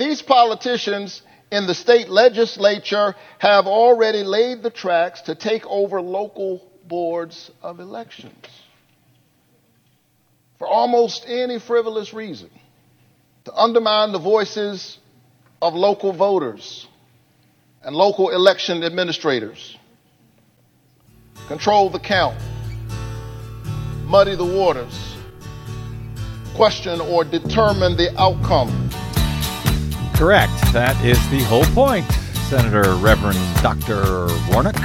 These politicians in the state legislature have already laid the tracks to take over local boards of elections for almost any frivolous reason to undermine the voices of local voters and local election administrators, control the count, muddy the waters, question or determine the outcome. Correct. That is the whole point, Senator Reverend Dr. Warnock.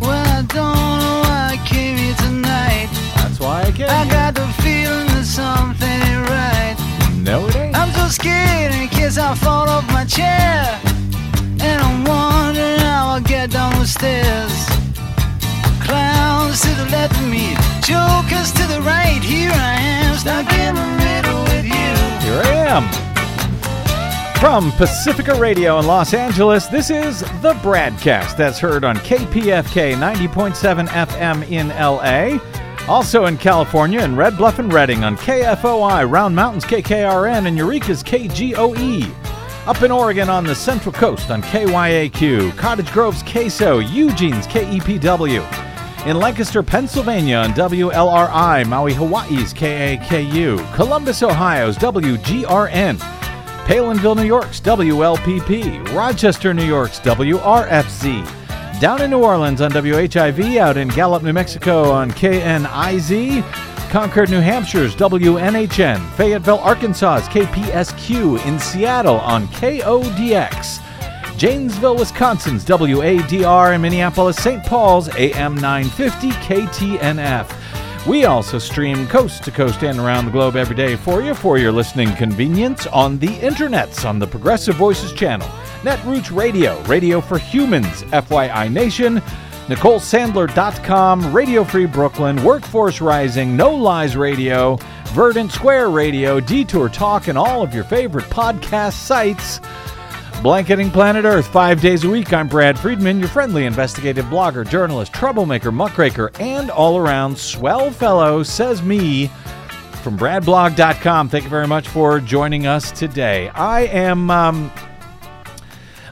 Well, I don't know why I came here tonight. That's why I came. I got the feeling that something ain't right. No, it ain't. I'm so scared in case I fall off my chair. And I'm wondering how I'll get down the stairs. Clowns to the left of me, jokers to the right. Here I am, stuck in the middle with you. Here I am. From Pacifica Radio in Los Angeles, this is the BradCast that's heard on KPFK 90.7 FM in LA. Also in California in Red Bluff and Redding on KFOI, Round Mountains KKRN, and Eureka's KGOE. Up in Oregon on the Central Coast on KYAQ, Cottage Grove's KSO, Eugene's KEPW. In Lancaster, Pennsylvania on WLRI, Maui, Hawaii's KAKU, Columbus, Ohio's WGRN, Palenville, New York's WLPP, Rochester, New York's WRFZ, down in New Orleans on WHIV, out in Gallup, New Mexico on KNIZ, Concord, New Hampshire's WNHN, Fayetteville, Arkansas's KPSQ, in Seattle on KODX. Janesville, Wisconsin's WADR, and Minneapolis, St. Paul's AM 950 KTNF. We also stream coast to coast and around the globe every day for you for your listening convenience on the internets on the Progressive Voices channel, Netroots Radio, Radio for Humans, FYI Nation, NicoleSandler.com, Radio Free Brooklyn, Workforce Rising, No Lies Radio, Verdant Square Radio, Detour Talk, and all of your favorite podcast sites. Blanketing Planet Earth five days a week. I'm Brad Friedman, your friendly investigative blogger, journalist, troublemaker, muckraker, and all around swell fellow, says me from BradBlog.com. Thank you very much for joining us today. I am. Um,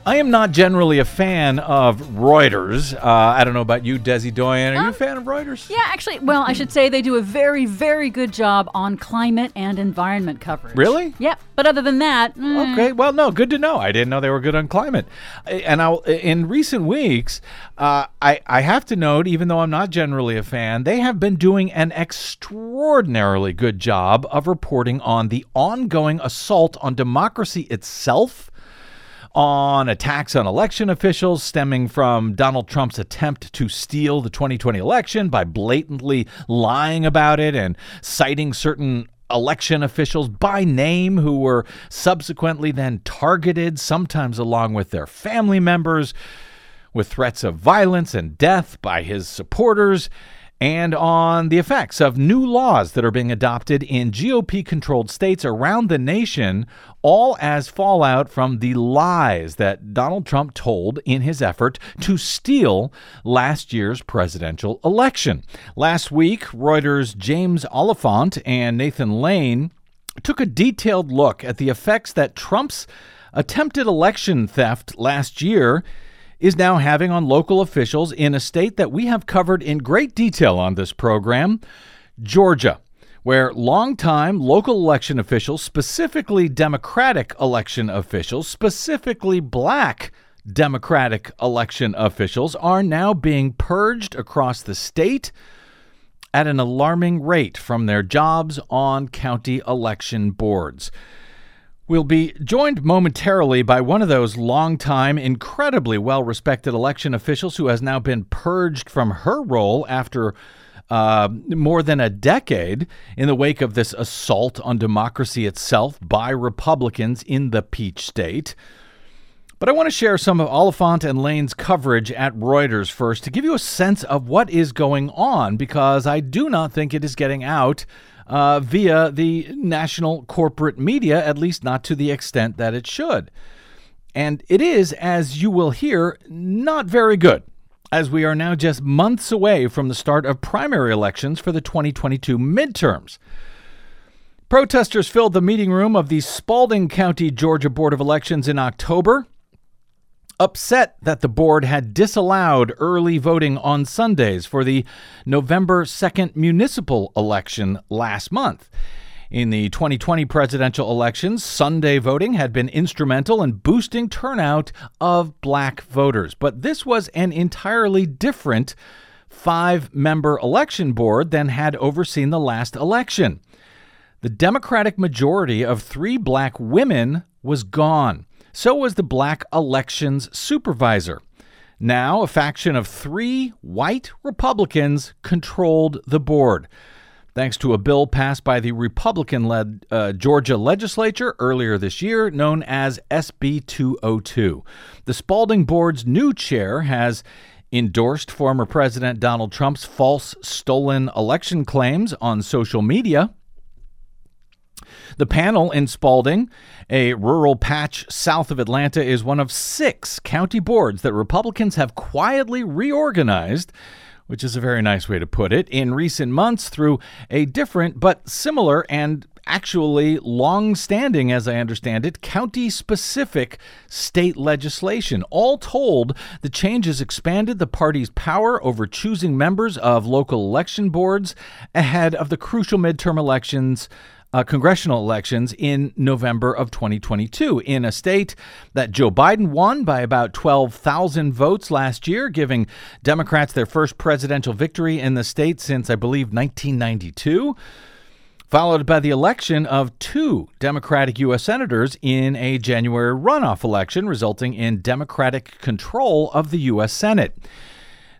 I am not generally a fan of Reuters. Uh, I don't know about you, Desi Doyen. Are you a Um, fan of Reuters? Yeah, actually, well, I should say they do a very, very good job on climate and environment coverage. Really? Yep. But other than that, mm, Okay, well, no, good to know. I didn't know they were good on climate. And I, in recent weeks, uh, I, I have to note, even though I'm not generally a fan, they have been doing an extraordinarily good job of reporting on the ongoing assault on democracy itself. On attacks on election officials stemming from Donald Trump's attempt to steal the 2020 election by blatantly lying about it and citing certain election officials by name who were subsequently then targeted, sometimes along with their family members, with threats of violence and death by his supporters, and on the effects of new laws that are being adopted in GOP controlled states around the nation, all as fallout from the lies that Donald Trump told in his effort to steal last year's presidential election. Last week, Reuters' James Oliphant and Nathan Layne took a detailed look at the effects that Trump's attempted election theft last year is now having on local officials in a state that we have covered in great detail on this program, Georgia, where longtime local election officials, specifically Democratic election officials, specifically black Democratic election officials, are now being purged across the state at an alarming rate from their jobs on county election boards. We'll be joined momentarily by one of those longtime, incredibly well respected election officials who has now been purged from her role after uh, more than a decade in the wake of this assault on democracy itself by Republicans in the Peach State. But I want to share some of Oliphant and Layne's coverage at Reuters first to give you a sense of what is going on because I do not think it is getting out uh, via the national corporate media, at least not to the extent that it should. And it is, as you will hear, not very good, as we are now just months away from the start of primary elections for the 2022 midterms. Protesters filled the meeting room of the Spalding County, Georgia Board of Elections in October, upset that the board had disallowed early voting on Sundays for the November 2nd municipal election last month. In the 2020 presidential elections, Sunday voting had been instrumental in boosting turnout of black voters. But this was an entirely different five member election board than had overseen the last election. The Democratic majority of three black women was gone. So was the black elections supervisor. Now, a faction of three white Republicans controlled the board. Thanks to a bill passed by the Republican led uh, Georgia legislature earlier this year, known as SB 202. The Spalding Board's new chair has endorsed former President Donald Trump's false stolen election claims on social media. The panel in Spalding, a rural patch south of Atlanta, is one of six county boards that Republicans have quietly reorganized which is a very nice way to put it, in recent months through a different but similar and actually long standing, as I understand it, county specific state legislation. All told, the changes expanded the party's power over choosing members of local election boards ahead of the crucial midterm elections uh, congressional elections in November of 2022 in a state that Joe Biden won by about 12,000 votes last year, giving Democrats their first presidential victory in the state since, I believe, 1992 followed by the election of two Democratic U.S. senators in a January runoff election, resulting in Democratic control of the U.S. Senate.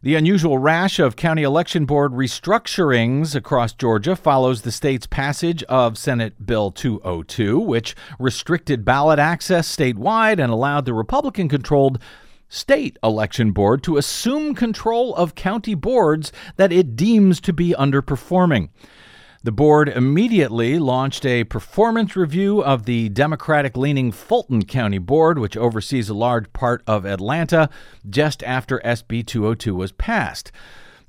The unusual rash of county election board restructurings across Georgia follows the state's passage of Senate Bill 202, which restricted ballot access statewide and allowed the Republican controlled state election board to assume control of county boards that it deems to be underperforming. The board immediately launched a performance review of the Democratic leaning Fulton County Board, which oversees a large part of Atlanta, just after SB 202 was passed.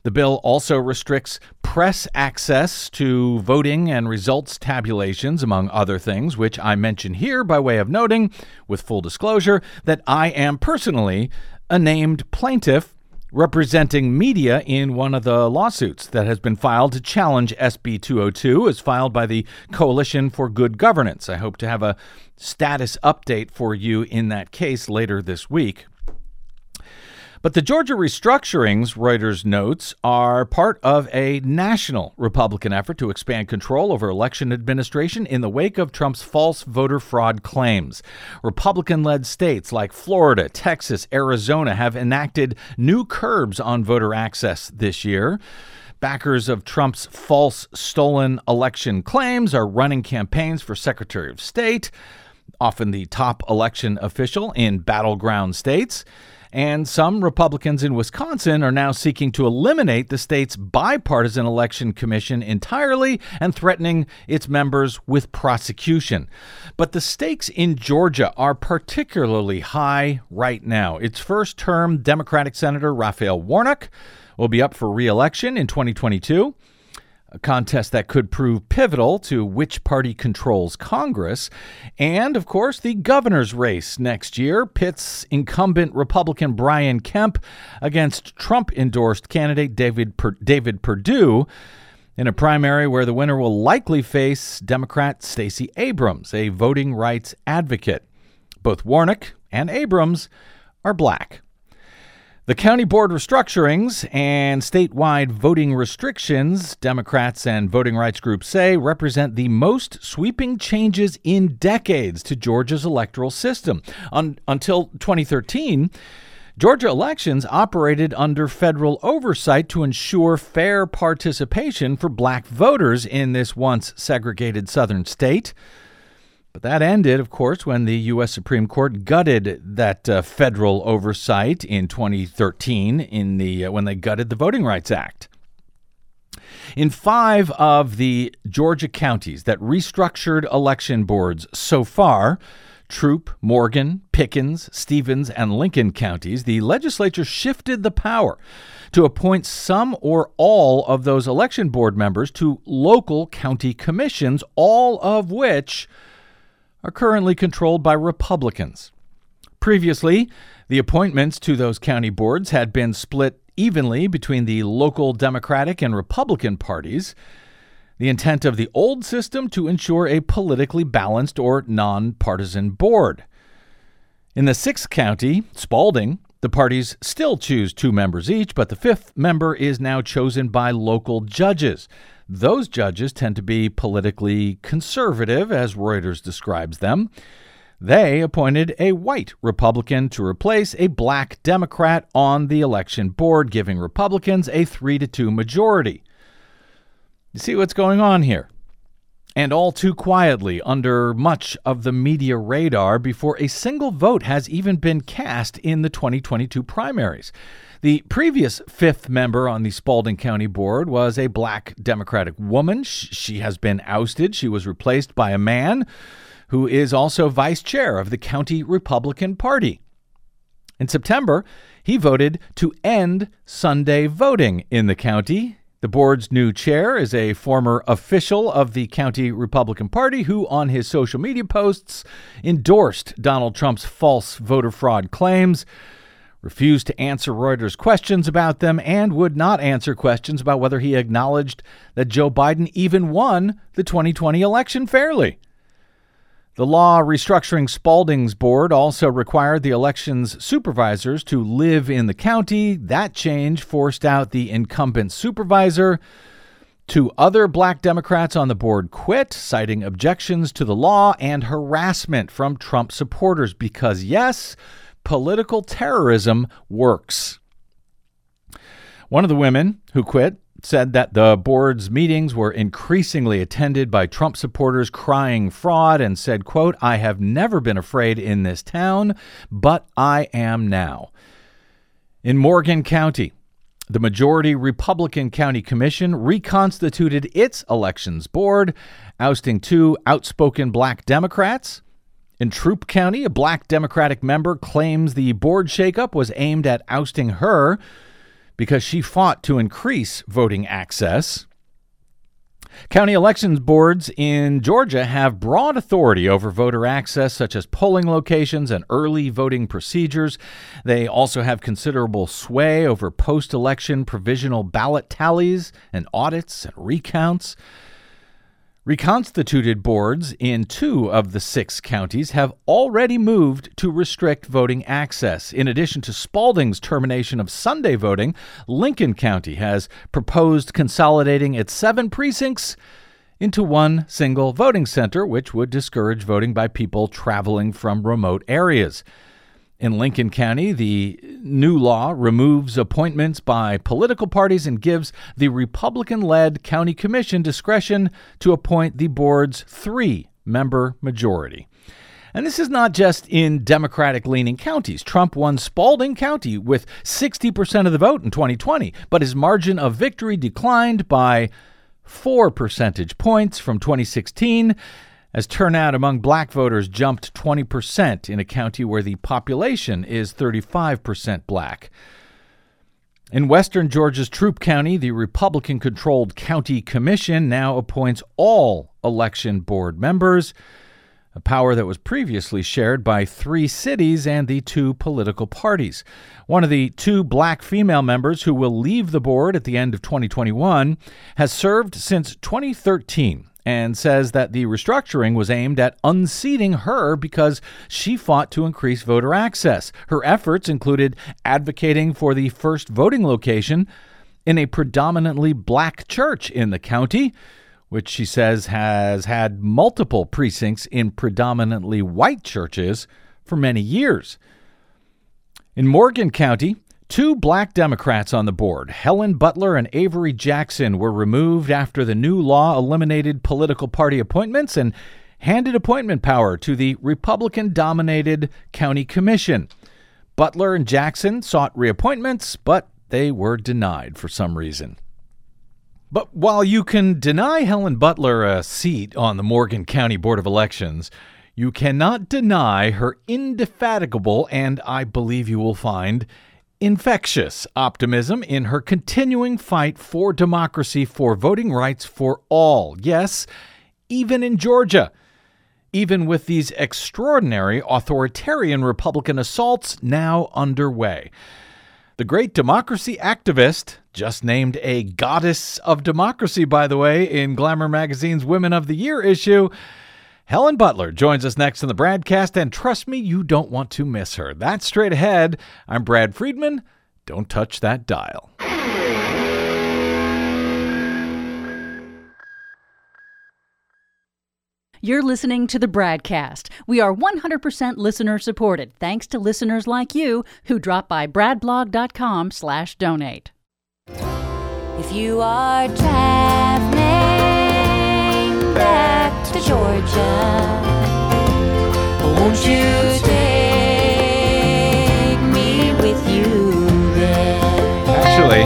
The bill also restricts press access to voting and results tabulations, among other things, which I mention here by way of noting, with full disclosure, that I am personally a named plaintiff representing media in one of the lawsuits that has been filed to challenge SB 202 is filed by the Coalition for Good Governance. I hope to have a status update for you in that case later this week. But the Georgia restructurings, Reuters notes, are part of a national Republican effort to expand control over election administration in the wake of Trump's false voter fraud claims. Republican led states like Florida, Texas, Arizona have enacted new curbs on voter access this year. Backers of Trump's false stolen election claims are running campaigns for Secretary of State, often the top election official in battleground states. And some Republicans in Wisconsin are now seeking to eliminate the state's bipartisan election commission entirely and threatening its members with prosecution. But the stakes in Georgia are particularly high right now. Its first term Democratic Senator Raphael Warnock will be up for re election in 2022 a contest that could prove pivotal to which party controls Congress. And, of course, the governor's race next year pits incumbent Republican Brian Kemp against Trump endorsed candidate David, per- David Perdue in a primary where the winner will likely face Democrat Stacey Abrams, a voting rights advocate. Both Warnock and Abrams are black. The county board restructurings and statewide voting restrictions, Democrats and voting rights groups say, represent the most sweeping changes in decades to Georgia's electoral system. Un- until 2013, Georgia elections operated under federal oversight to ensure fair participation for black voters in this once segregated southern state. But that ended, of course, when the U.S. Supreme Court gutted that uh, federal oversight in 2013 in the uh, when they gutted the Voting Rights Act. In five of the Georgia counties that restructured election boards so far, Troup, Morgan, Pickens, Stephens, and Lincoln counties, the legislature shifted the power to appoint some or all of those election board members to local county commissions, all of which are currently controlled by Republicans. Previously, the appointments to those county boards had been split evenly between the local Democratic and Republican parties. The intent of the old system to ensure a politically balanced or nonpartisan board. In the sixth county, Spalding, the parties still choose two members each, but the fifth member is now chosen by local judges. Those judges tend to be politically conservative, as Reuters describes them. They appointed a white Republican to replace a black Democrat on the election board, giving Republicans a 3 to 2 majority. You see what's going on here? And all too quietly, under much of the media radar, before a single vote has even been cast in the 2022 primaries. The previous fifth member on the Spalding County Board was a black Democratic woman. She has been ousted. She was replaced by a man who is also vice chair of the county Republican Party. In September, he voted to end Sunday voting in the county. The board's new chair is a former official of the county Republican Party who, on his social media posts, endorsed Donald Trump's false voter fraud claims, refused to answer Reuters' questions about them, and would not answer questions about whether he acknowledged that Joe Biden even won the 2020 election fairly. The law restructuring Spalding's board also required the election's supervisors to live in the county. That change forced out the incumbent supervisor. Two other black Democrats on the board quit, citing objections to the law and harassment from Trump supporters because, yes, political terrorism works. One of the women who quit said that the board's meetings were increasingly attended by Trump supporters crying fraud and said, quote, I have never been afraid in this town, but I am now. In Morgan County, the majority Republican County Commission reconstituted its elections board, ousting two outspoken black Democrats. In Troup County, a black Democratic member claims the board shakeup was aimed at ousting her because she fought to increase voting access. County elections boards in Georgia have broad authority over voter access, such as polling locations and early voting procedures. They also have considerable sway over post election provisional ballot tallies and audits and recounts. Reconstituted boards in two of the six counties have already moved to restrict voting access. In addition to Spalding's termination of Sunday voting, Lincoln County has proposed consolidating its seven precincts into one single voting center, which would discourage voting by people traveling from remote areas. In Lincoln County, the new law removes appointments by political parties and gives the Republican led county commission discretion to appoint the board's three member majority. And this is not just in Democratic leaning counties. Trump won Spalding County with 60% of the vote in 2020, but his margin of victory declined by four percentage points from 2016 as turnout among black voters jumped 20% in a county where the population is 35% black. In western Georgia's Troup County, the Republican controlled county commission now appoints all election board members, a power that was previously shared by three cities and the two political parties. One of the two black female members who will leave the board at the end of 2021 has served since 2013 and says that the restructuring was aimed at unseating her because she fought to increase voter access. Her efforts included advocating for the first voting location in a predominantly black church in the county, which she says has had multiple precincts in predominantly white churches for many years. In Morgan County, Two black Democrats on the board, Helen Butler and Avery Jackson, were removed after the new law eliminated political party appointments and handed appointment power to the Republican dominated county commission. Butler and Jackson sought reappointments, but they were denied for some reason. But while you can deny Helen Butler a seat on the Morgan County Board of Elections, You cannot deny her indefatigable and I believe you will find infectious optimism in her continuing fight for democracy, for voting rights for all. Yes, even in Georgia. Even with these extraordinary authoritarian Republican assaults now underway. The great democracy activist, just named a goddess of democracy, by the way, in Glamour magazine's Women of the Year issue, Helen Butler joins us next in the BradCast, and trust me, you don't want to miss her. That's straight ahead. I'm Brad Friedman. Don't touch that dial. You're listening to the BradCast. We are 100% listener supported, thanks to listeners like you who drop by bradblog.com slash donate. If you are traveling back Georgia, won't you take me with you there? Actually,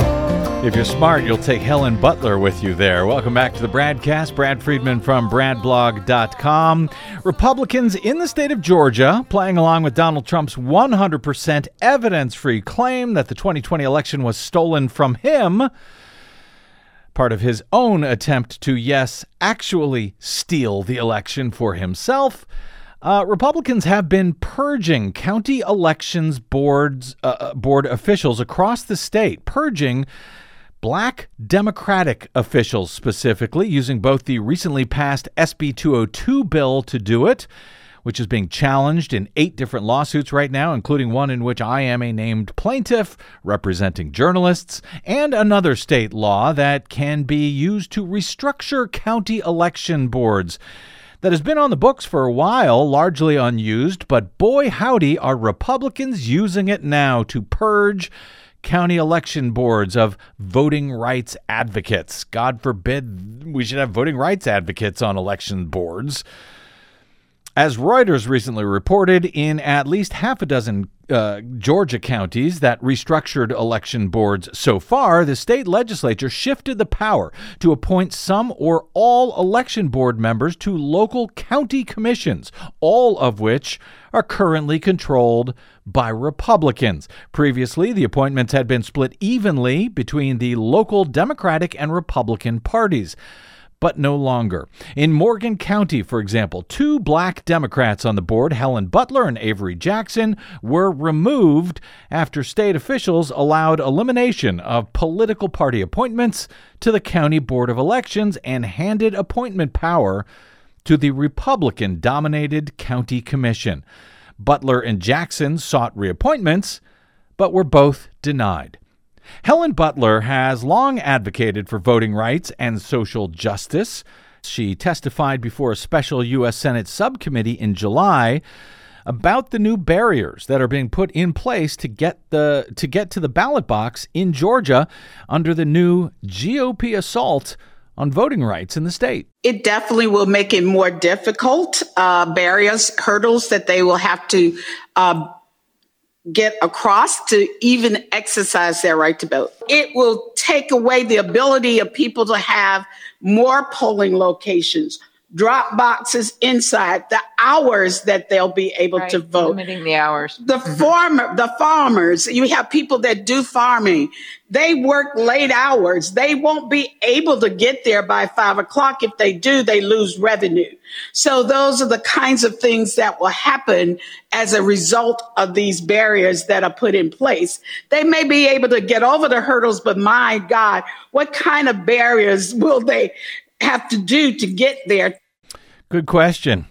if you're smart, you'll take Helen Butler with you there. Welcome back to the BradCast. Brad Friedman from BradBlog.com. Republicans in the state of Georgia playing along with Donald Trump's 100% evidence free claim that the 2020 election was stolen from him part of his own attempt to, yes, actually steal the election for himself. Uh, Republicans have been purging county elections boards uh, uh, board officials across the state, purging black Democratic officials specifically, using both the recently passed SB 202 bill to do it which is being challenged in eight different lawsuits right now, including one in which I am a named plaintiff representing journalists, and another state law that can be used to restructure county election boards. That has been on the books for a while, largely unused, but boy howdy, are Republicans using it now to purge county election boards of voting rights advocates. God forbid we should have voting rights advocates on election boards. As Reuters recently reported, in at least half a dozen uh, Georgia counties that restructured election boards so far, the state legislature shifted the power to appoint some or all election board members to local county commissions, all of which are currently controlled by Republicans. Previously, the appointments had been split evenly between the local Democratic and Republican parties but no longer. In Morgan County, for example, two black Democrats on the board, Helen Butler and Avery Jackson, were removed after state officials allowed elimination of political party appointments to the County Board of Elections and handed appointment power to the Republican dominated County Commission. Butler and Jackson sought reappointments, but were both denied. Helen Butler has long advocated for voting rights and social justice. She testified before a special U.S. Senate subcommittee in July about the new barriers that are being put in place to get the to get to the ballot box in Georgia under the new GOP assault on voting rights in the state. It definitely will make it more difficult. Uh, barriers, hurdles that they will have to uh, get across to even exercise their right to vote. It will take away the ability of people to have more polling locations, drop boxes inside the hours that they'll be able Right, to vote. Limiting the hours. The mm-hmm. farmer, the farmers, you have people that do farming. They work late hours. They won't be able to get there by five o'clock. If they do, they lose revenue. So those are the kinds of things that will happen as a result of these barriers that are put in place. They may be able to get over the hurdles, but my God, what kind of barriers will they have to do to get there Good question.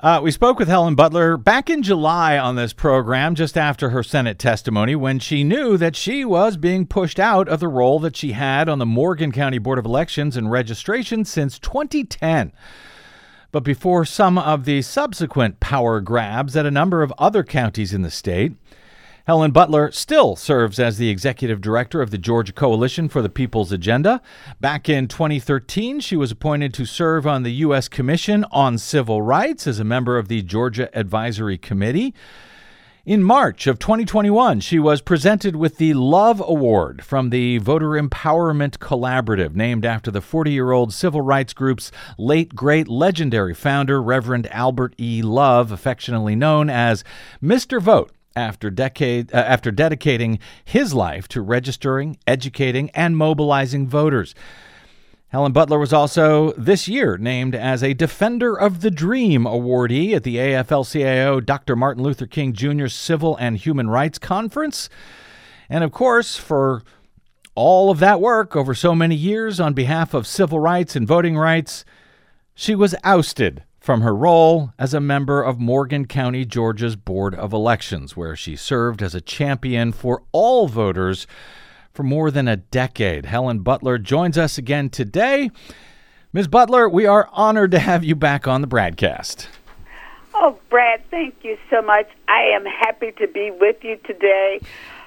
Uh, we spoke with Helen Butler back in July on this program, just after her Senate testimony, when she knew that she was being pushed out of the role that she had on the Morgan County Board of Elections and Registration since 2010. But before some of the subsequent power grabs at a number of other counties in the state, Helen Butler still serves as the executive director of the Georgia Coalition for the People's Agenda. Back in 2013, she was appointed to serve on the U.S. Commission on Civil Rights as a member of the Georgia Advisory Committee. In March of 2021, she was presented with the Love Award from the Voter Empowerment Collaborative, named after the 40 year old civil rights group's late great legendary founder, Reverend Albert E. Love, affectionately known as Mr. Vote after decade uh, after dedicating his life to registering, educating, and mobilizing voters. Helen Butler was also this year named as a Defender of the Dream awardee at the AFL-CIO Dr. Martin Luther King Jr. Civil and Human Rights Conference. And of course, for all of that work over so many years on behalf of civil rights and voting rights, she was ousted from her role as a member of Morgan County, Georgia's Board of Elections, where she served as a champion for all voters for more than a decade. Helen Butler joins us again today. Ms. Butler, we are honored to have you back on the BradCast. Oh, Brad, thank you so much. I am happy to be with you today.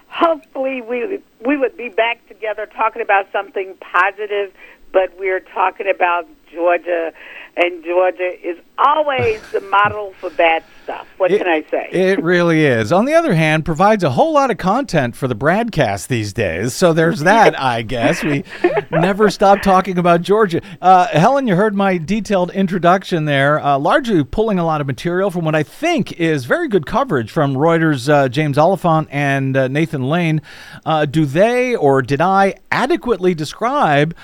Hopefully, we we would be back together talking about something positive, but we're talking about Georgia and Georgia is always the model for bad stuff. What It- can I say? It really is. On the other hand, provides a whole lot of content for the BradCast these days. So there's that, I guess. We never stop talking about Georgia. Uh, Helen, you heard my detailed introduction there, uh, largely pulling a lot of material from what I think is very good coverage from Reuters' uh, James Oliphant and uh, Nathan Layne. Uh, do they or did I adequately describe?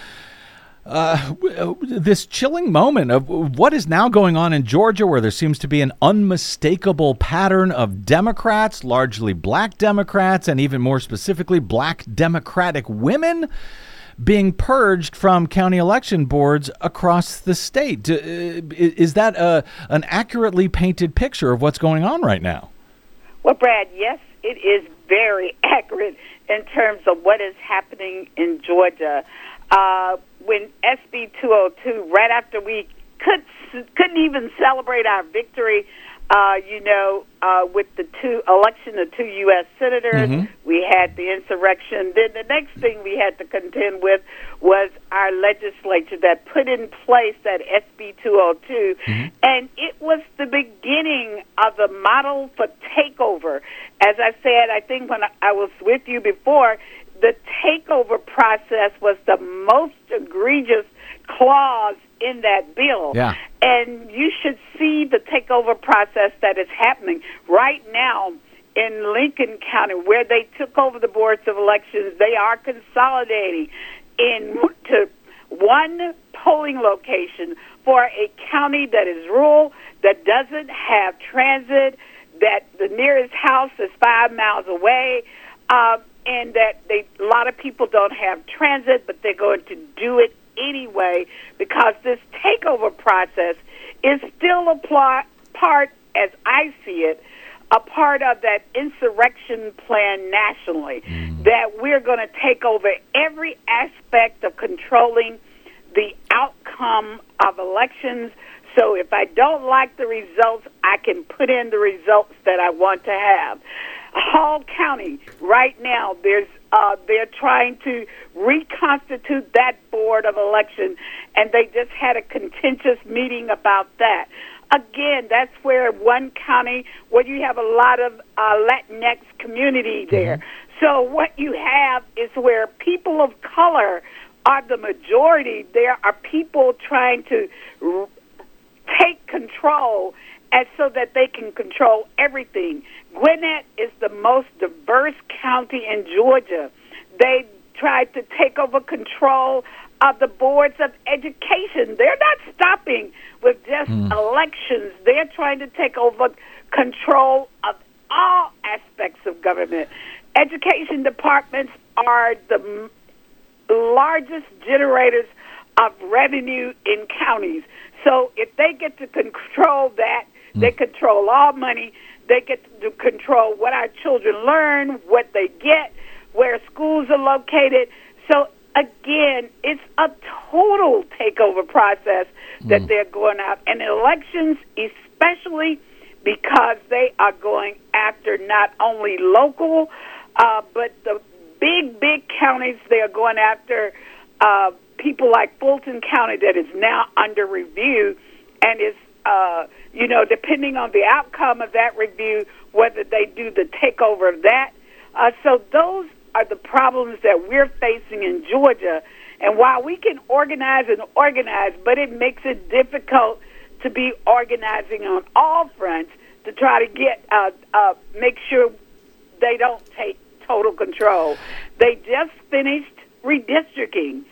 Uh, this chilling moment of what is now going on in Georgia, where there seems to be an unmistakable pattern of Democrats, largely black Democrats, and even more specifically, black Democratic women being purged from county election boards across the state. Uh, Is that a, an accurately painted picture of what's going on right now? Well, Brad, yes, it is very accurate in terms of what is happening in Georgia. Uh, when SB 202, right after we could couldn't even celebrate our victory, uh, you know, uh, with the two election of two U.S. senators, we had the insurrection. Then the next thing we had to contend with was our legislature that put in place that SB 202, and it was the beginning of the model for takeover. As I said, I think when I was with you before, the takeover process was the most egregious clause in that bill. Yeah. And you should see the takeover process that is happening right now in Lincoln County, where they took over the boards of elections. They are consolidating into one polling location for a county that is rural, that doesn't have transit, that the nearest house is five miles away, um, and that they a lot of people don't have transit, but they're going to do it anyway because this takeover process is still a pl- part, as I see it, a part of that insurrection plan nationally. Mm. That we're going to take over every aspect of controlling the outcome of elections. So if I don't like the results, I can put in the results that I want to have. Hall County, right now, there's uh, they're trying to reconstitute that board of election, and they just had a contentious meeting about that. Again, that's where one county where you have a lot of uh, Latinx community there. So what you have is where people of color are the majority. There are people trying to r- take control and so that they can control everything. Gwinnett is the most diverse county in Georgia. They tried to take over control of the boards of education. They're not stopping with just hmm. elections. They're trying to take over control of all aspects of government. Education departments are the m- largest generators of revenue in counties. So if they get to control that, they control all money. They get to control what our children learn, what they get, where schools are located. So again, it's a total takeover process that they're going out, and elections, especially because they are going after not only local, uh, but the big, big counties. They are going after uh, people like Fulton County that is now under review and is uh, you know, depending on the outcome of that review, whether they do the takeover of that. Uh, so those are the problems that we're facing in Georgia. And while we can organize and organize, but it makes it difficult to be organizing on all fronts to try to get uh, uh, make sure they don't take total control. They just finished redistricting.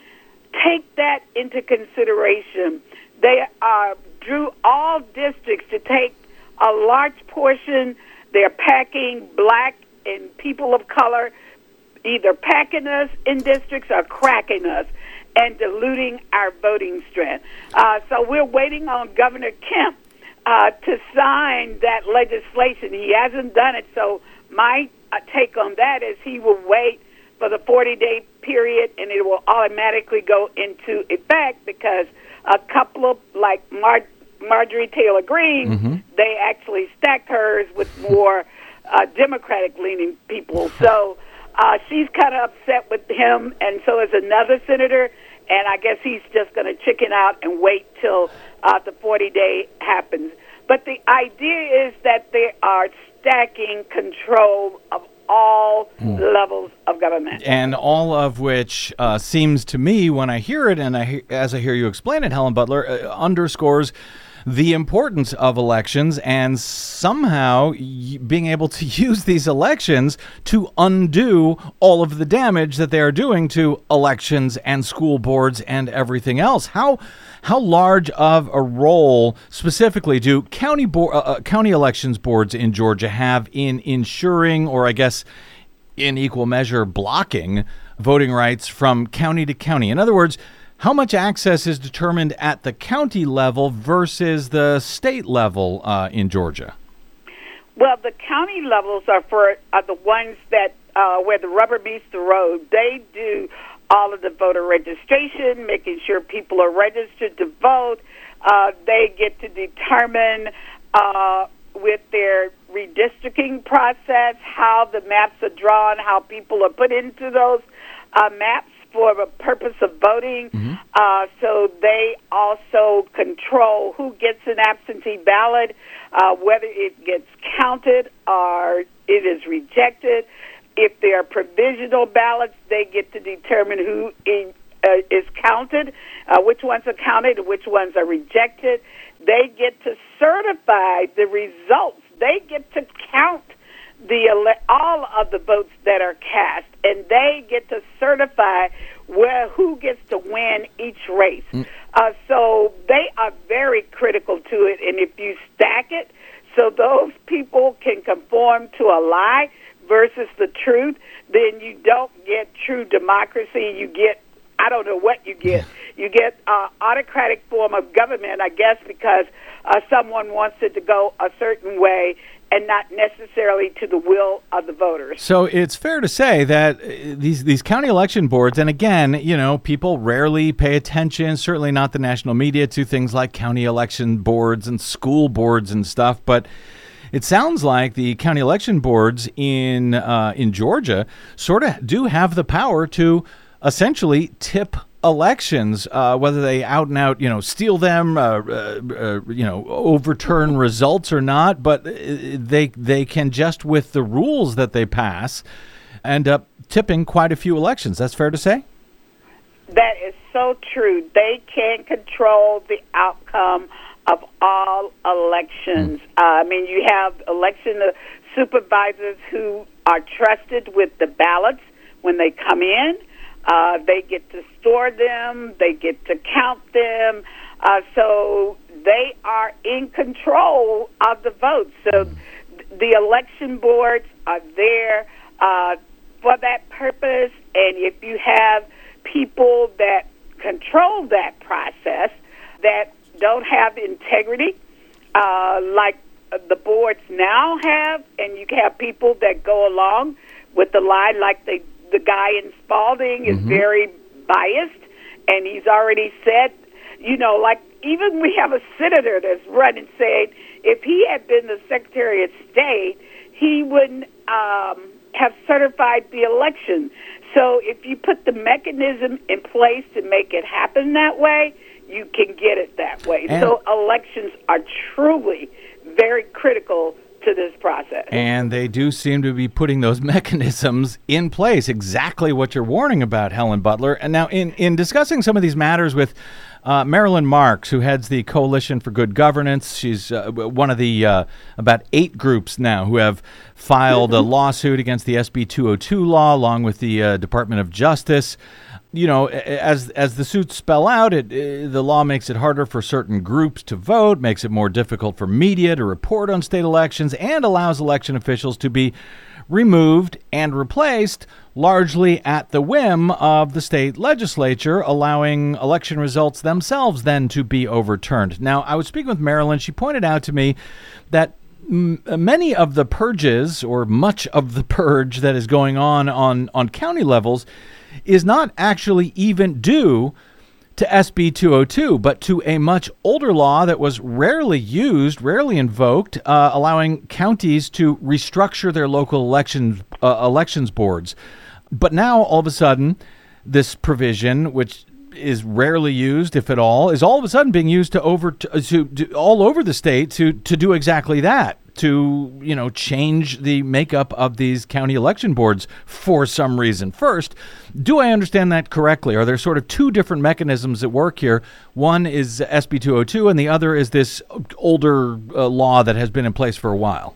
Take that into consideration. They uh, drew all districts to take a large portion. They're packing black and people of color, either packing us in districts or cracking us and diluting our voting strength. Uh, so we're waiting on Governor Kemp uh, to sign that legislation. He hasn't done it, so my uh, take on that is he will wait for the 40 day period and it will automatically go into effect because a couple of, like Mar- Marjorie Taylor Greene, they actually stacked hers with more uh, Democratic leaning people. So uh, she's kind of upset with him, and so is another senator. And I guess he's just going to chicken out and wait till uh, the 40 day happens. But the idea is that they are stacking control of all levels of government. and all of which uh, seems to me, when I hear it and I as I hear you explain it, Helen Butler uh, underscores the importance of elections and somehow y- being able to use these elections to undo all of the damage that they are doing to elections and school boards and everything else. How how large of a role specifically do county board, uh, uh, county elections boards in Georgia have in ensuring, or I guess in equal measure blocking voting rights from county to county. In other words, how much access is determined at the county level versus the state level uh, in Georgia? Well, the county levels are for are the ones that uh, where the rubber meets the road. They do all of the voter registration, making sure people are registered to vote. Uh, they get to determine uh, with their redistricting process how the maps are drawn, how people are put into those uh, maps for the purpose of voting. Uh, so they also control who gets an absentee ballot, uh, whether it gets counted or it is rejected. If there are provisional ballots, they get to determine who in, uh, is counted, uh, which ones are counted, which ones are rejected. They get to certify the results. They get to count the ele- all of the votes that are cast, and they get to certify where who gets to win each race. Uh, so they are very critical to it, and if you stack it so those people can conform to a lie versus the truth, then you don't get true democracy. You get I don't know what you get. You get uh, autocratic form of government, I guess, because uh, someone wants it to go a certain way and not necessarily to the will of the voters. So it's fair to say that uh, these these county election boards, and again, you know, people rarely pay attention, certainly not the national media, to things like county election boards and school boards and stuff. But it sounds like the county election boards in uh, in Georgia sort of do have the power to essentially tip elections, uh, whether they out and out, you know, steal them, uh, uh, uh, you know, overturn results or not. But uh, they they can just with the rules that they pass end up tipping quite a few elections. That's fair to say. That is so true. They can control the outcome of all elections. Uh, I mean, you have election supervisors who are trusted with the ballots when they come in. Uh, they get to store them, they get to count them. Uh, so they are in control of the votes. So th- the election boards are there uh, for that purpose. And if you have people that control that process that don't have integrity, uh, like the boards now have, and you have people that go along with the lie, like the the guy in Spalding is very biased, and he's already said, you know, like even we have a senator that's running saying if he had been the Secretary of State, he wouldn't um, have certified the election. So if you put the mechanism in place to make it happen that way, you can get it that way. And- so elections are truly very critical to this process. And they do seem to be putting those mechanisms in place, exactly what you're warning about, Helen Butler. And now, in, in discussing some of these matters with uh, Marilyn Marks, who heads the Coalition for Good Governance, she's uh, one of the uh, about eight groups now who have filed a lawsuit against the SB 202 law, along with the uh, Department of Justice you know, as as the suits spell out, it, uh, the law makes it harder for certain groups to vote, makes it more difficult for media to report on state elections, and allows election officials to be removed and replaced largely at the whim of the state legislature, allowing election results themselves then to be overturned. Now, I was speaking with Marilyn. She pointed out to me that many of the purges, or much of the purge that is going on on, on county levels, is not actually even due to SB 202, but to a much older law that was rarely used, rarely invoked, uh, allowing counties to restructure their local elections uh, elections boards. But now, all of a sudden, this provision, which is rarely used, if at all, is all of a sudden being used to over to, to, to all over the state to to do exactly that to you know change the makeup of these county election boards for some reason. First, do I understand that correctly? Are there sort of two different mechanisms at work here? One is SB 202, and the other is this older uh, law that has been in place for a while.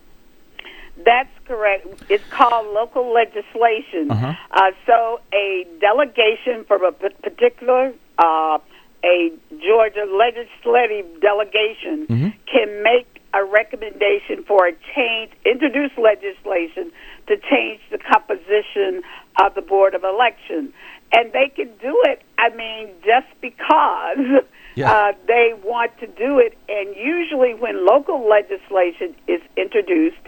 That's correct. It's called local legislation. Uh-huh. Uh, so a delegation from a p- particular, uh, a Georgia legislative delegation Mm-hmm. can make a recommendation for a change, introduce legislation to change the composition of the Board of Election. And they can do it, I mean, just because Yeah. uh, they want to do it. And usually when local legislation is introduced,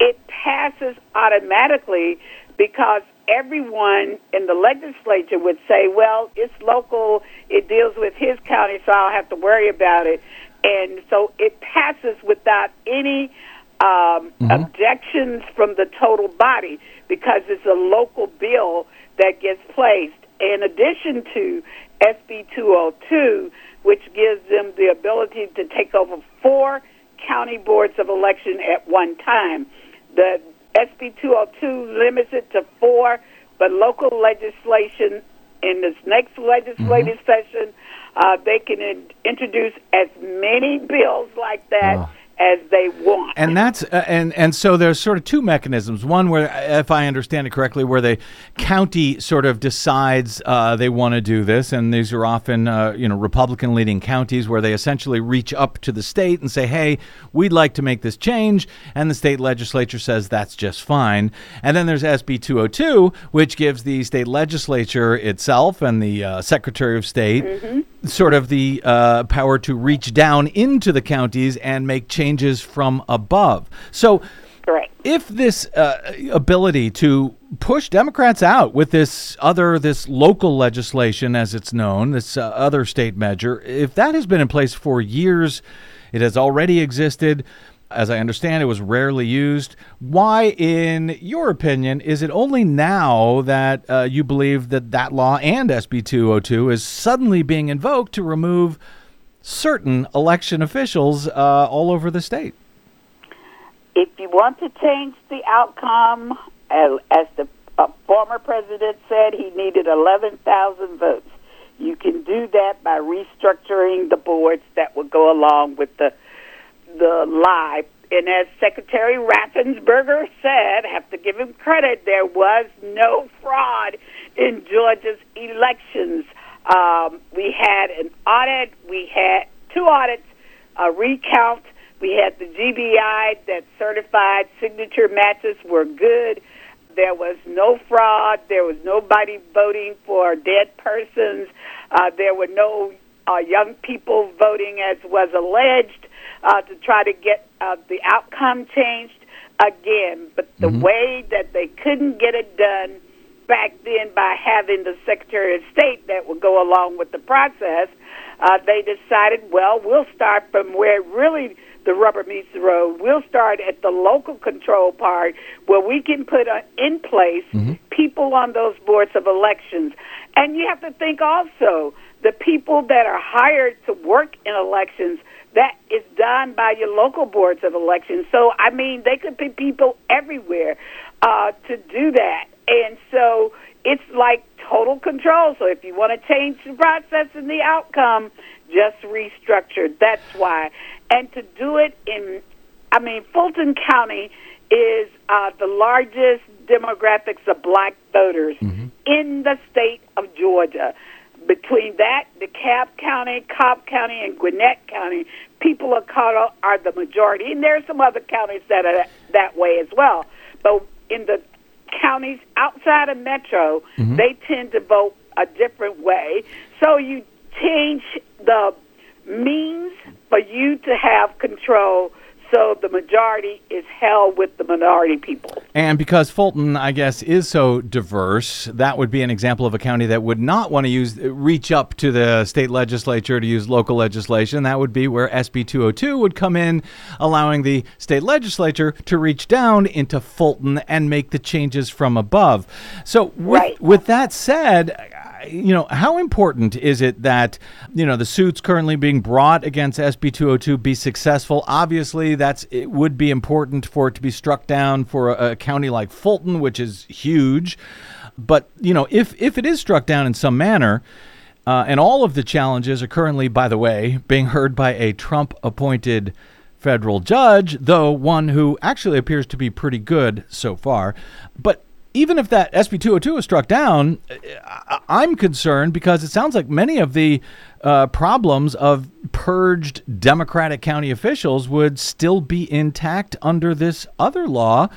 it passes automatically because everyone in the legislature would say, well, it's local, it deals with his county, so I don't have to worry about it. And so it passes without any um, objections from the total body because it's a local bill that gets placed. In addition to SB 202, which gives them the ability to take over four county boards of election at one time. The SB 202 limits it to four, but local legislation in this next legislative session, uh, they can in- introduce as many bills like that as they want. And that's uh, and and so there's sort of two mechanisms. One where, if I understand it correctly, where the county sort of decides uh, they want to do this, and these are often uh, you know Republican leading counties where they essentially reach up to the state and say, "Hey, we'd like to make this change," and the state legislature says that's just fine. And then there's SB 202, which gives the state legislature itself and the uh, Secretary of State sort of the uh, power to reach down into the counties and make changes from above. So, Correct. if this uh, ability to push Democrats out with this other, this local legislation, as it's known, this uh, other state measure, if that has been in place for years, it has already existed. As I understand, it was rarely used. Why, in your opinion, is it only now that uh, you believe that that law and SB 202 is suddenly being invoked to remove certain election officials uh, all over the state? if you want to change the outcome, as, the uh, former president said, he needed 11,000 votes. You can do that by restructuring the boards that would go along with the the lie. And as Secretary Raffensperger said, have to give him credit, there was no fraud in Georgia's elections. Um, we had an audit, we had two audits, a recount, we had the GBI that certified signature matches were good. There was no fraud. There was nobody voting for dead persons. Uh, there were no uh, young people voting as was alleged uh, to try to get uh, the outcome changed again. But the way that they couldn't get it done back then by having the Secretary of State that would go along with the process, uh, they decided, well, we'll start from where really the rubber meets the road. We'll start at the local control part where we can put uh, in place people on those boards of elections. And you have to think also the people that are hired to work in elections, that is done by your local boards of elections. So, I mean, they could be people everywhere uh, to do that. And so it's like total control. So if you want to change the process and the outcome, just restructure. That's why. And to do it in, I mean, Fulton County is uh, the largest demographics of black voters in the state of Georgia. Between that, DeKalb County, Cobb County, and Gwinnett County, people of color are the majority. And there are some other counties that are that way as well. But in the counties outside of Metro, mm-hmm. they tend to vote a different way. So you change the means for you to have control so the majority is held with the minority people. And because Fulton, I guess, is so diverse, that would be an example of a county that would not want to use reach up to the state legislature to use local legislation. That would be where SB 202 would come in, allowing the state legislature to reach down into Fulton and make the changes from above. So, with, Right. with that said, you know, how important is it that, you know, the suits currently being brought against SB 202 be successful? Obviously, that's it would be important for it to be struck down for a, a county like Fulton, which is huge. But, you know, if if it is struck down in some manner, uh, and all of the challenges are currently, by the way, being heard by a Trump appointed federal judge, though one who actually appears to be pretty good so far. But even if that SB 202 is struck down, I- I'm concerned because it sounds like many of the uh, problems of purged Democratic county officials would still be intact under this other law,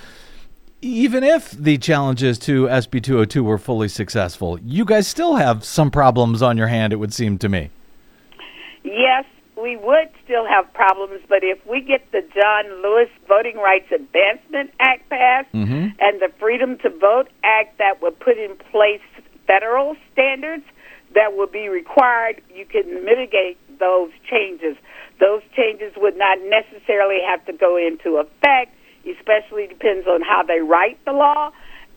even if the challenges to SB 202 were fully successful. You guys still have some problems on your hand, it would seem to me. Yes, we would still have problems, but if we get the John Lewis Voting Rights Advancement Act passed and the Freedom to Vote Act that would put in place federal standards that would be required, you can mitigate those changes. Those changes would not necessarily have to go into effect, especially depends on how they write the law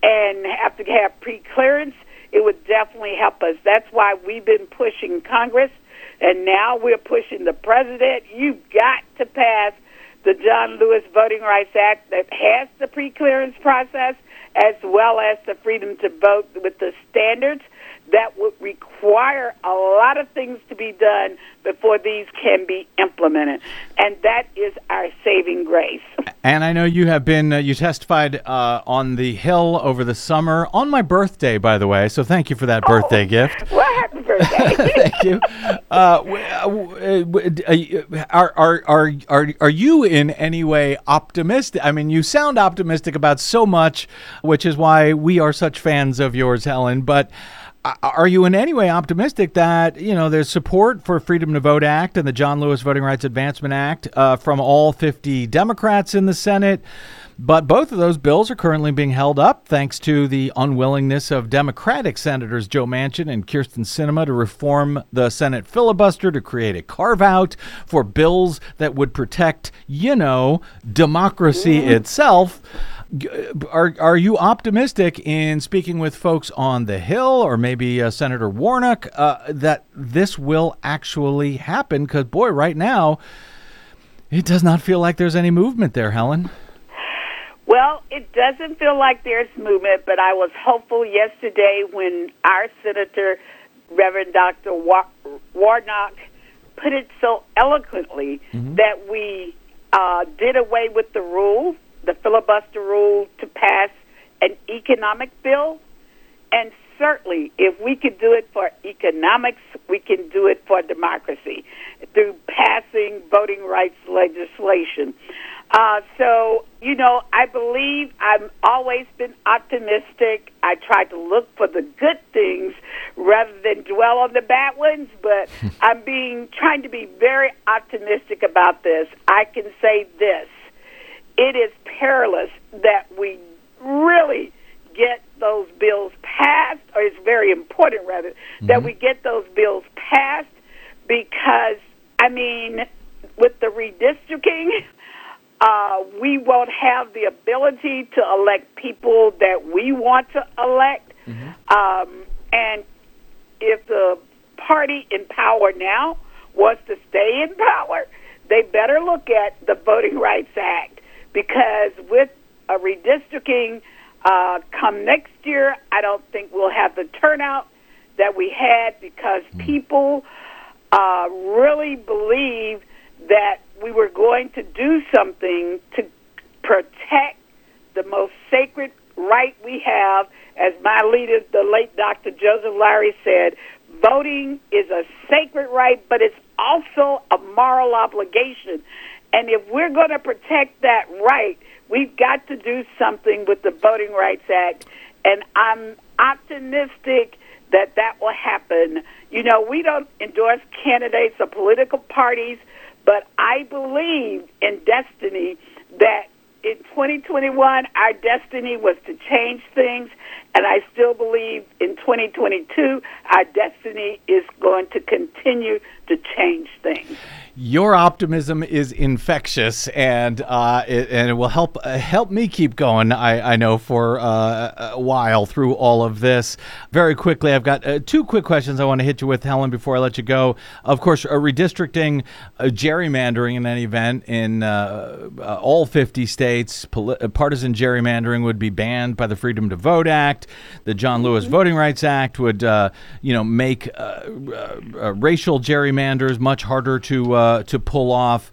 and have to have pre-clearance. It would definitely help us. That's why we've been pushing Congress and now we're pushing the president. You've got to pass the John Lewis Voting Rights Act that has the pre-clearance process as well as the freedom to vote with the standards that would require a lot of things to be done before these can be implemented. And that is our saving grace. And I know you have been, uh, you testified uh, on the Hill over the summer, on my birthday, by the way. So thank you for that birthday gift. Well, happy birthday. Thank you. Uh, w- uh, w- uh, w- uh, are, are, are, are, are you in any way optimistic? I mean, you sound optimistic about so much, which is why we are such fans of yours, Helen. But are you in any way optimistic that you know there's support for Freedom to Vote Act and the John Lewis Voting Rights Advancement Act uh, from all 50 Democrats in the Senate? But both of those bills are currently being held up thanks to the unwillingness of Democratic Senators Joe Manchin and Kyrsten Sinema to reform the Senate filibuster to create a carve out for bills that would protect, you know, democracy itself. G- Are, are you optimistic in speaking with folks on the Hill or maybe uh, Senator Warnock uh, that this will actually happen? Because, boy, right now, it does not feel like there's any movement there, Helen. Well, it doesn't feel like there's movement, but I was hopeful yesterday when our Senator, Reverend Dr. Wa- Warnock, put it so eloquently that we uh, did away with the rule, the filibuster rule, to pass an economic bill. And certainly, if we could do it for economics, we can do it for democracy through passing voting rights legislation. Uh, so, you know, I believe I've always been optimistic. I try to look for the good things rather than dwell on the bad ones, but I'm being trying to be very optimistic about this. I can say this. It is perilous that we really get those bills passed, or it's very important, rather, that we get those bills passed because, I mean, with the redistricting, uh, we won't have the ability to elect people that we want to elect. Um, and if the party in power now wants to stay in power, they better look at the Voting Rights Act because with a redistricting uh, come next year, I don't think we'll have the turnout that we had because people uh, really believe that we were going to do something to protect the most sacred right we have. As my leader, the late Dr. Joseph Lowery said, voting is a sacred right, but it's also a moral obligation. And if we're going to protect that right, we've got to do something with the Voting Rights Act. And I'm optimistic that that will happen. You know, we don't endorse candidates or political parties, but I believe in destiny that in 2021 our destiny was to change things and I still believe in 2022 our destiny is going to continue to change things. Your optimism is infectious, and uh, it, and it will help uh, help me keep going. I, I know for uh, a while through all of this. Very quickly, I've got uh, two quick questions I want to hit you with, Helen, before I let you go. Of course, redistricting, uh, gerrymandering in any event in uh, all 50 states. Poli- partisan gerrymandering would be banned by the Freedom to Vote Act. The John Lewis Voting Rights Act would, you know, make racial gerrymanders much harder to uh, to pull off.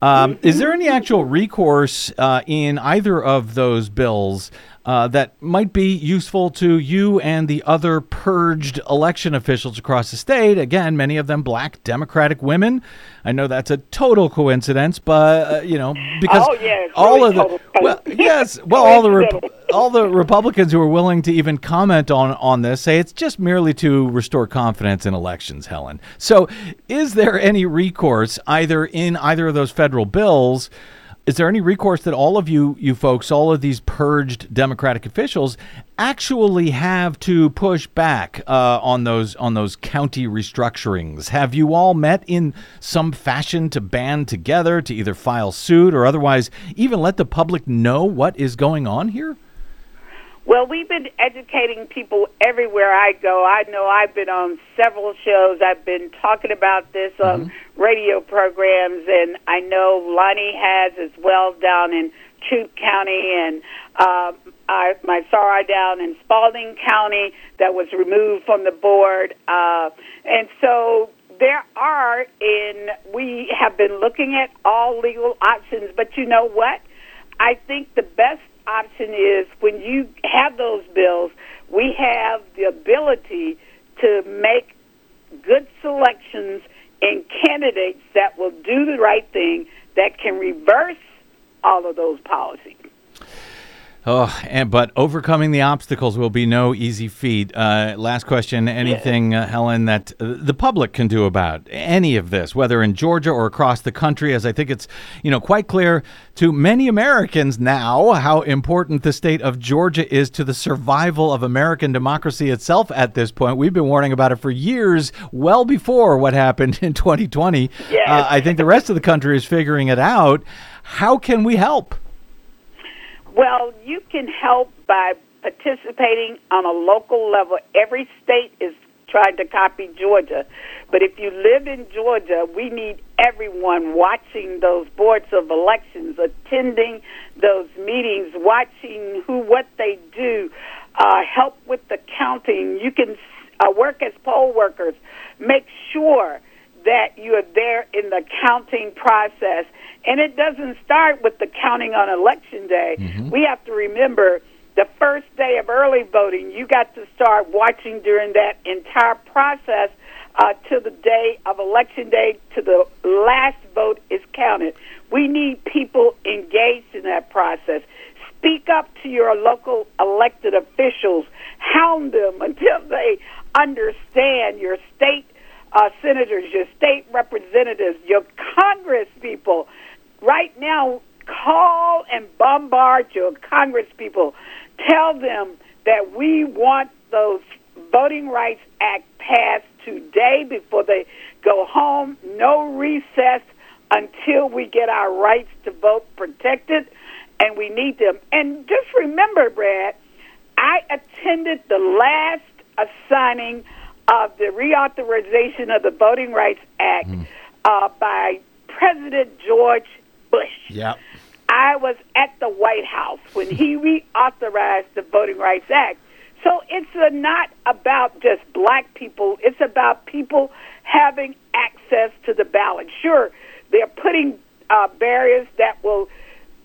Um, is there any actual recourse uh, in either of those bills uh, that might be useful to you and the other purged election officials across the state? Again, many of them black Democratic women. I know that's a total coincidence, but uh, you know because oh, yeah, all really of the well, yes, well, all the Rep- all the Republicans who are willing to even comment on on this say it's just merely to restore confidence in elections. Helen, so is there any recourse either in either of those federal bills? Is there any recourse that all of you, you folks, all of these purged Democratic officials, actually have to push back uh, on those on those county restructurings? Have you all met in some fashion to band together to either file suit or otherwise even let the public know what is going on here? Well, we've been educating people everywhere I go. I know I've been on several shows. I've been talking about this on mm-hmm. Radio programs, and I know Lonnie has as well down in Troup County, and uh, I, my sorrow down in Spalding County that was removed from the board. Uh, and so there are in we have been looking at all legal options, but you know what? I think the best option is when you have those bills, we have the ability to make good selections in candidates that will do the right thing that can reverse all of those policies. Oh, and, but overcoming the obstacles will be no easy feat. Uh, last question: Anything, uh, Helen, that uh, the public can do about any of this, whether in Georgia or across the country? As I think it's, you know, quite clear to many Americans now how important the state of Georgia is to the survival of American democracy itself. At this point, we've been warning about it for years, well before what happened in 2020. Yes. Uh, I think the rest of the country is figuring it out. How can we help? Well, you can help by participating on a local level. Every state is trying to copy Georgia. But if you live in Georgia, we need everyone watching those boards of elections, attending those meetings, watching who what they do, uh, help with the counting. You can uh, work as poll workers. Make sure that you are there in the counting process. And it doesn't start with the counting on election day. Mm-hmm. We have to remember the first day of early voting, you got to start watching during that entire process uh, to the day of election day to the last vote is counted. We need people engaged in that process. Speak up to your local elected officials. Hound them until they understand your state uh, senators, your state representatives, your Congress people. Right now, call and your Congress people. Tell them that we want those Voting Rights Act passed today before they go home. No recess until we get our rights to vote protected, and we need them. And just remember, Brad, I attended the last signing of the reauthorization of the Voting Rights Act mm. uh, by President George Bush. Yep. I was at the White House when he reauthorized the Voting Rights Act. So it's uh, not about just black people, it's about people having access to the ballot. Sure, they're putting uh, barriers that will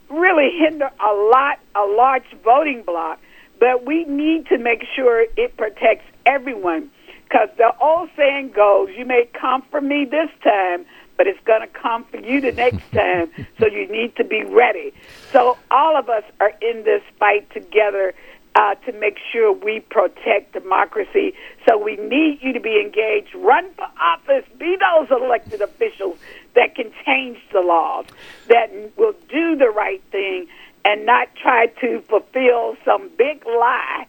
really hinder a lot, a large voting block, but we need to make sure it protects everyone. Because the old saying goes, you may come for me this time, but it's going to come for you the next time. so you need to be ready. So all of us are in this fight together uh, to make sure we protect democracy. So we need you to be engaged. Run for office. Be those elected officials that can change the laws, that will do the right thing, and not try to fulfill some big lie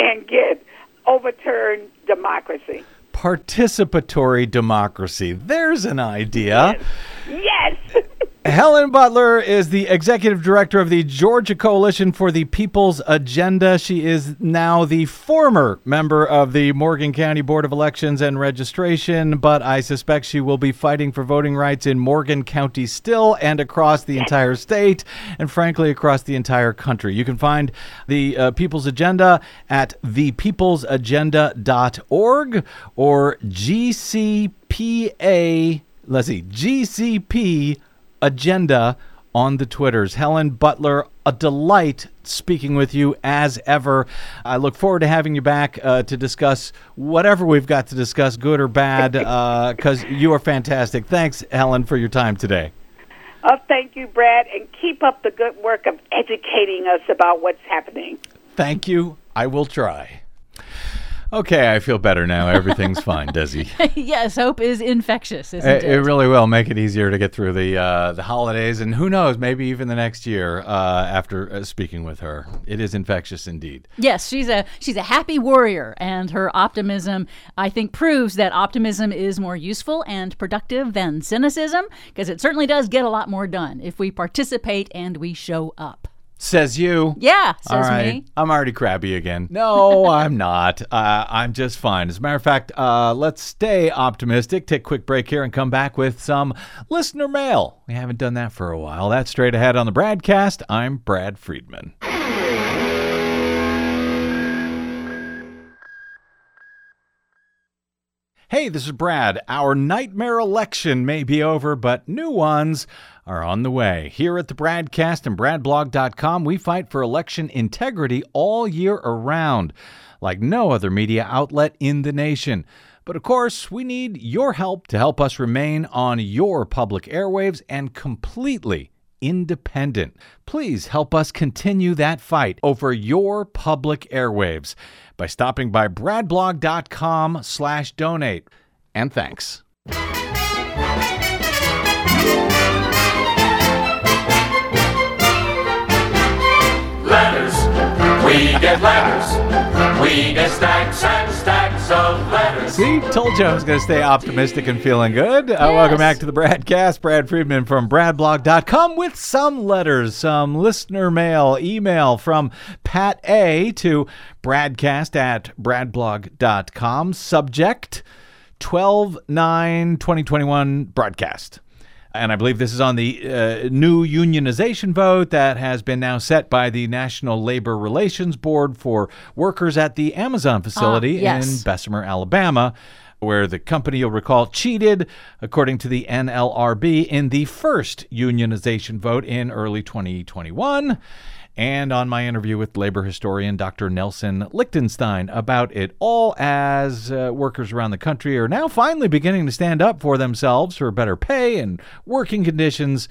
and get overturned democracy. Participatory democracy. There's an idea. Yes. Helen Butler is the executive director of the Georgia Coalition for the People's Agenda. She is now the former member of the Morgan County Board of Elections and Registration, but I suspect she will be fighting for voting rights in Morgan County still and across the entire state and, frankly, across the entire country. You can find the uh, People's Agenda at thepeoplesagenda.org or GCPA. Let's see, GCP agenda on the Twitters. Helen Butler, a delight speaking with you as ever. I look forward to having you back uh, to discuss whatever we've got to discuss, good or bad, because you are fantastic. Thanks, Helen, for your time today. Oh, thank you, Brad, and keep up the good work of educating us about what's happening. Thank you. I will try. Okay, I feel better now. Everything's fine, Desi. yes, hope is infectious, isn't It, it? it really will make it easier to get through the uh, the holidays, and who knows, maybe even the next year uh, after uh, speaking with her. It is infectious indeed. Yes, she's a she's a happy warrior, and her optimism, I think, proves that optimism is more useful and productive than cynicism, because it certainly does get a lot more done if we participate and we show up. Says you. Yeah, says right. me. I'm already crabby again. No, I'm not. Uh, I'm just fine. As a matter of fact, uh, let's stay optimistic. Take a quick break here and come back with some listener mail. We haven't done that for a while. That's straight ahead on the BradCast. I'm Brad Friedman. Hey, this is Brad. Our nightmare election may be over, but new ones are on the way. Here at the BradCast and BradBlog.com, we fight for election integrity all year around, like no other media outlet in the nation. But of course, we need your help to help us remain on your public airwaves and completely independent. Please help us continue that fight over your public airwaves by stopping by bradblog.com slash donate. And thanks. We get letters. We get stacks and stacks of letters. See, told you I was going to stay optimistic and feeling good. Uh, welcome back to the BradCast. Brad Friedman from bradblog.com with some letters, some listener mail, email from Pat A to bradcast at bradblog.com. Subject 12 9 2021 broadcast. And I believe this is on the uh, new unionization vote that has been now set by the National Labor Relations Board for workers at the Amazon facility yes. in Bessemer, Alabama, where the company, you'll recall, cheated, according to the NLRB, in the first unionization vote in early 2021. And on my interview with labor historian Dr. Nelson Lichtenstein about it all, as uh, workers around the country are now finally beginning to stand up for themselves for better pay and working conditions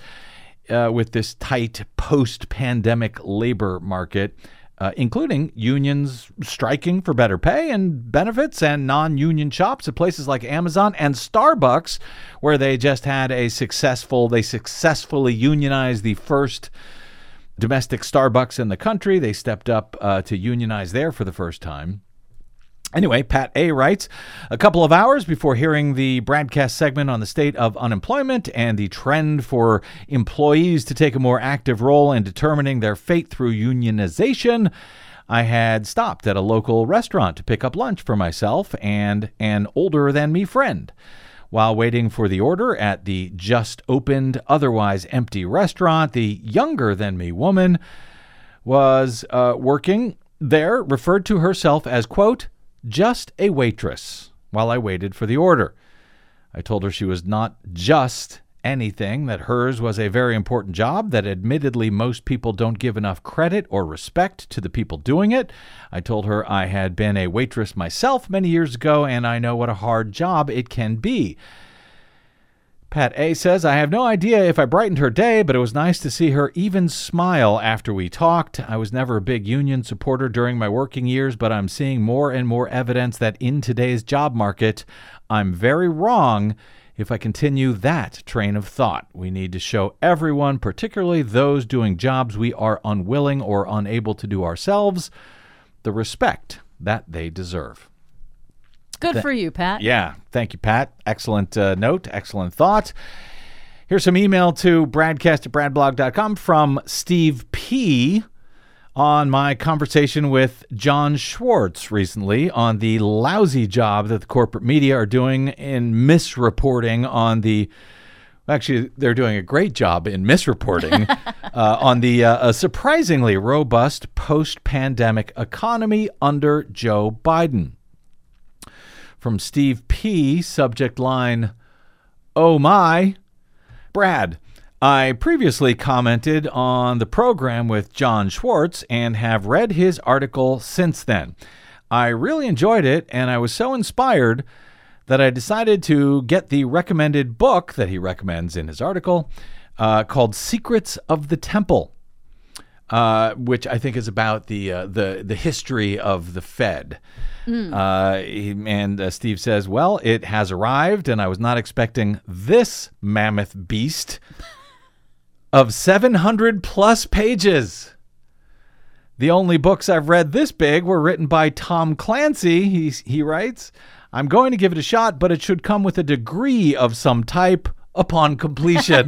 uh, with this tight post pandemic labor market. Uh, including unions striking for better pay and benefits and non union shops at places like Amazon and Starbucks, where they just had a successful, they successfully unionized the first domestic Starbucks in the country. They stepped up uh, to unionize there for the first time. Anyway, Pat A writes A couple of hours before hearing the broadcast segment on the state of unemployment and the trend for employees to take a more active role in determining their fate through unionization, I had stopped at a local restaurant to pick up lunch for myself and an older than me friend. While waiting for the order at the just opened, otherwise empty restaurant, the younger than me woman was uh, working there, referred to herself as, quote, just a waitress while I waited for the order. I told her she was not just anything, that hers was a very important job, that admittedly most people don't give enough credit or respect to the people doing it. I told her I had been a waitress myself many years ago and I know what a hard job it can be. Pat A says, I have no idea if I brightened her day, but it was nice to see her even smile after we talked. I was never a big union supporter during my working years, but I'm seeing more and more evidence that in today's job market, I'm very wrong if I continue that train of thought. We need to show everyone, particularly those doing jobs we are unwilling or unable to do ourselves, the respect that they deserve. Good for you, Pat. Yeah. Thank you, Pat. Excellent uh, note. Excellent thought. Here's some email to bradcast at bradblog.com from Steve P. on my conversation with Jon Schwarz recently on the lousy job that the corporate media are doing in misreporting on the. Actually, they're doing a great job in misreporting uh, on the uh, a surprisingly robust post pandemic economy under Joe Biden from Steve P. Subject line, Oh my. Brad, I previously commented on the program with Jon Schwarz and have read his article since then. I really enjoyed it and I was so inspired that I decided to get the recommended book that he recommends in his article uh, called Secrets of the Temple. Uh, which I think is about the uh, the the history of the Fed. Uh, and uh, Steve says, "Well, it has arrived, and I was not expecting this mammoth beast of 700 plus pages." The only books I've read this big were written by Tom Clancy. He, he writes, I'm going to give it a shot, but it should come with a degree of some type upon completion.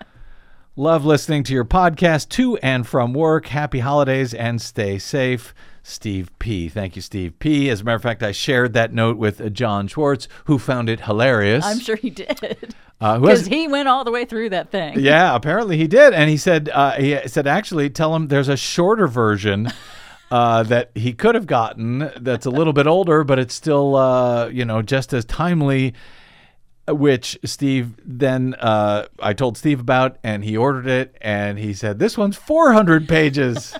Love listening to your podcast to and from work. Happy holidays and stay safe. Steve P. Thank you, Steve P. As a matter of fact, I shared that note with uh, Jon Schwarz, who found it hilarious. I'm sure he did. Uh, Because he went all the way through that thing. yeah, apparently he did, and he said uh, he said actually tell him there's a shorter version uh, that he could have gotten that's a little bit older, but it's still uh, you know just as timely. Which Steve then uh, I told Steve about, and he ordered it, and he said this one's 400 pages.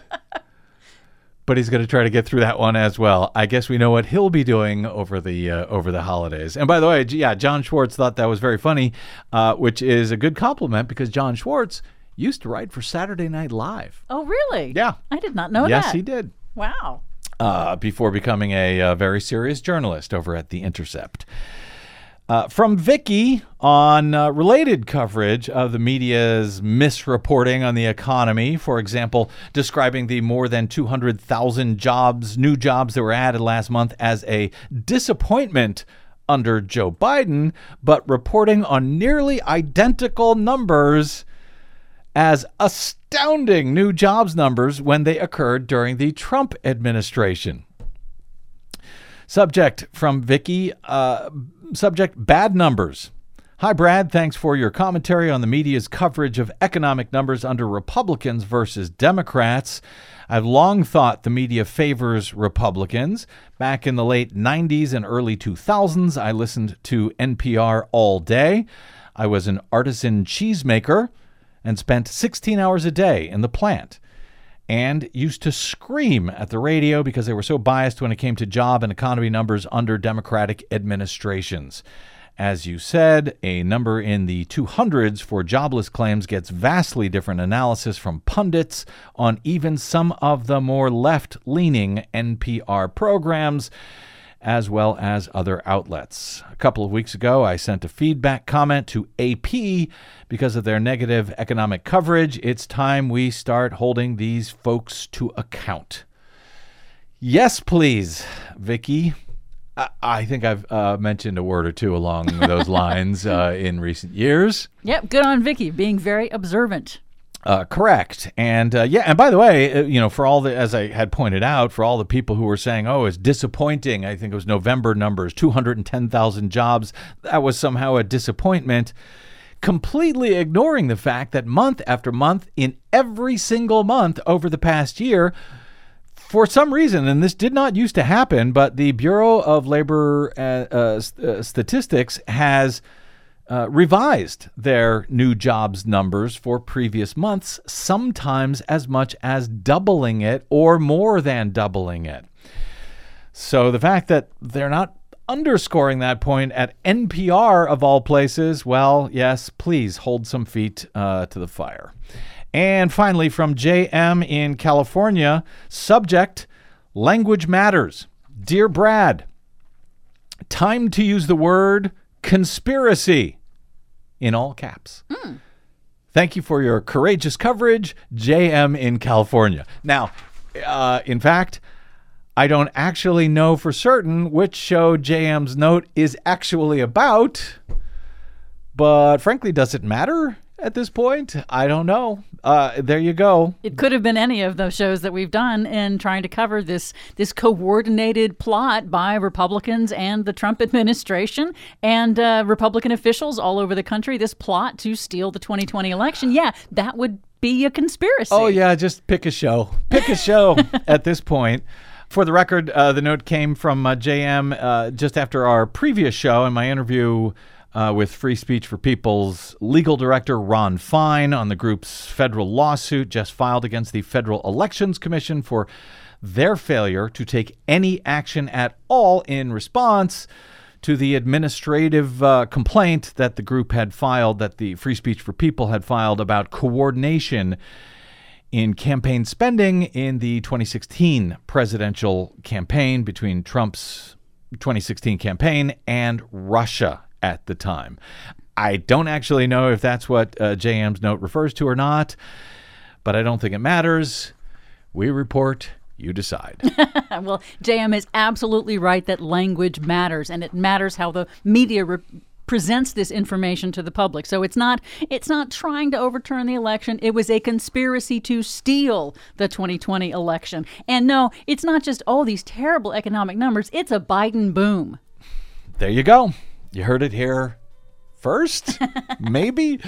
But he's going to try to get through that one as well. I guess we know what he'll be doing over the uh, over the holidays. And by the way, yeah, Jon Schwarz thought that was very funny, uh, which is a good compliment because Jon Schwarz used to write for Saturday Night Live. Oh, really? Yeah. I did not know yes, that. Yes, he did. Wow. Uh, before becoming a, uh very serious journalist over at The Intercept. Uh, from Vicky on uh, related coverage of the media's misreporting on the economy, for example, describing the more than 200,000 jobs, new jobs that were added last month as a disappointment under Joe Biden, but reporting on nearly identical numbers as astounding new jobs numbers when they occurred during the Trump administration. Subject from Vicky. Uh, subject bad numbers. Hi, Brad. Thanks for your commentary on the media's coverage of economic numbers under Republicans versus Democrats. I've long thought the media favors Republicans. Back in the late 90s and early 2000s, I listened to NPR all day. I was an artisan cheesemaker and spent 16 hours a day in the plant and used to scream at the radio because they were so biased when it came to job and economy numbers under Democratic administrations. As you said, a number in the 200s for jobless claims gets vastly different analysis from pundits on even some of the more left leaning NPR programs as well as other outlets. A couple of weeks ago, I sent a feedback comment to AP because of their negative economic coverage. It's time we start holding these folks to account. Yes, please, Vicky. I, I think I've uh, mentioned a word or two along those lines uh, in recent years. Yep. Good on Vicky being very observant. Uh, correct. And uh, yeah, and by the way, uh, you know, for all the, as I had pointed out, for all the people who were saying, oh, it's disappointing, I think it was November numbers, 210,000 jobs, that was somehow a disappointment, completely ignoring the fact that month after month, in every single month over the past year, for some reason, and this did not used to happen, but the Bureau of Labor uh, uh, uh, Statistics has uh, revised their new jobs numbers for previous months, sometimes as much as doubling it or more than doubling it. So the fact that they're not underscoring that point at NPR of all places, well, yes, please hold some feet uh, to the fire. And finally, from JM in California, subject language matters. Dear Brad, time to use the word conspiracy in all caps. Thank you for your courageous coverage, JM in California. Now, uh, in fact, I don't actually know for certain which show JM's note is actually about, but frankly, does it matter at this point? I don't know. Uh, there you go. It could have been any of those shows that we've done in trying to cover this this coordinated plot by Republicans and the Trump administration and uh, Republican officials all over the country. This plot to steal the 2020 election. Yeah, that would be a conspiracy. Oh, yeah, just pick a show. Pick a show at this point. For the record, uh, the note came from uh, JM uh, just after our previous show and my interview uh, with Free Speech for People's legal director, Ron Fein, on the group's federal lawsuit just filed against the Federal Elections Commission for their failure to take any action at all in response to the administrative uh, complaint that the group had filed, that the Free Speech for People had filed about coordination in campaign spending in the 2016 presidential campaign between Trump's 2016 campaign and Russia at the time. I don't actually know if that's what uh, JM's note refers to or not, but I don't think it matters. We report, you decide. well, JM is absolutely right that language matters, and it matters how the media re- presents this information to the public. So it's not it's not trying to overturn the election. It was a conspiracy to steal the 2020 election. And no, it's not just oh these terrible economic numbers. It's a Biden boom. there you go. You heard it here first? Maybe?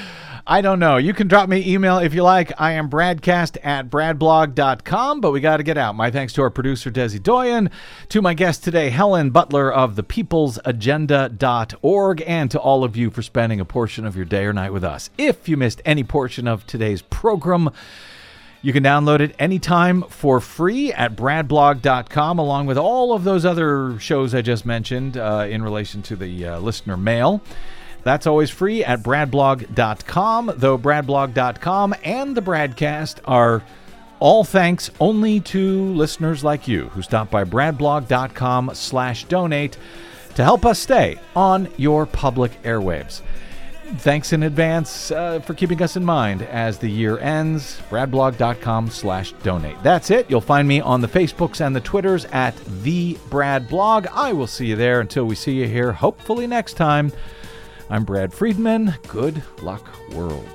I don't know. You can drop me email if you like. I am bradcast at bradblog.com, but we got to get out. My thanks to our producer, Desi Doyen, to my guest today, Helen Butler of the peoplesagenda.org, and to all of you for spending a portion of your day or night with us. If you missed any portion of today's program, you can download it anytime for free at bradblog.com, along with all of those other shows I just mentioned uh, in relation to the uh, listener mail. That's always free at bradblog.com, though bradblog.com and the BradCast are all thanks only to listeners like you who stop by bradblog.com slash donate to help us stay on your public airwaves. Thanks in advance uh, for keeping us in mind as the year ends. Bradblog.com slash donate. That's it. You'll find me on the Facebooks and the Twitters at the Brad Blog. I will see you there until we see you here, hopefully next time. I'm Brad Friedman. Good luck, world.